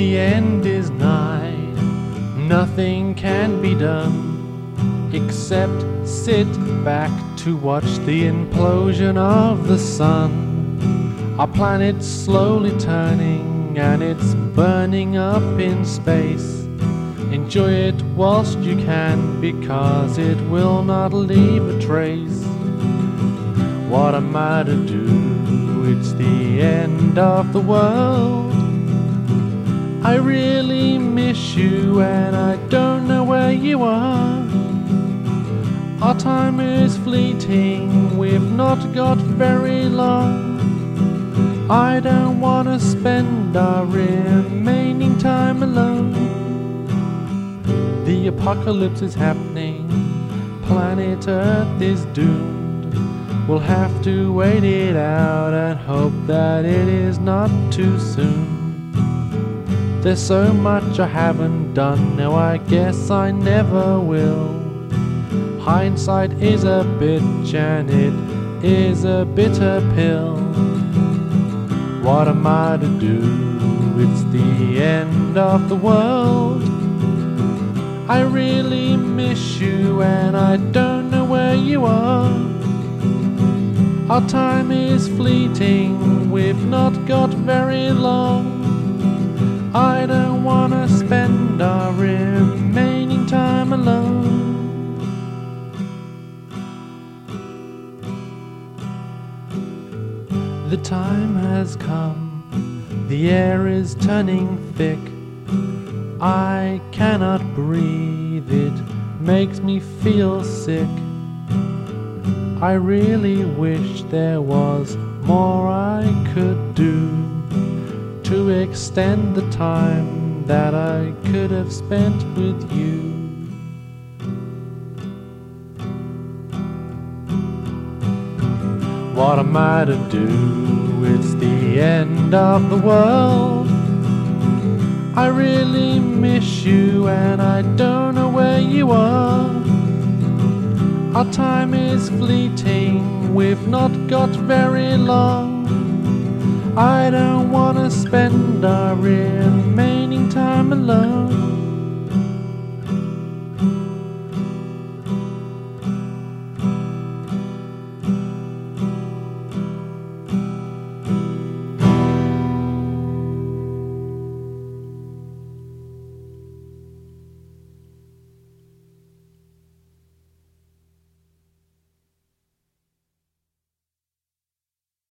end is nigh, nothing can be done except sit back to watch the implosion of the sun. Our planet's slowly turning and it's burning up in space. Enjoy it whilst you can because it will not leave a trace. What am I to do? It's the end of the world. I really miss you and I don't know where you are. Our time is fleeting, we've not got very long. I don't want to spend our remaining time alone. The apocalypse is happening, planet Earth is doomed. We'll have to wait it out and hope that it is not too soon. There's so much I haven't done, now I guess I never will. Hindsight is a bitch and it is a bitter pill. What am I to do? It's the end of the world. I really miss you and I don't know where you are. Our time is fleeting, we've not got very long. I don't wanna spend our remaining time alone. The time has come, the air is turning thick. I cannot breathe, it makes me feel sick. I really wish there was more I could do to extend the time that I could have spent with you. What am I to do? It's the end of the world. I really miss you and I don't know where you are. Our time is fleeting, we've not got very long. I don't wanna spend our alone.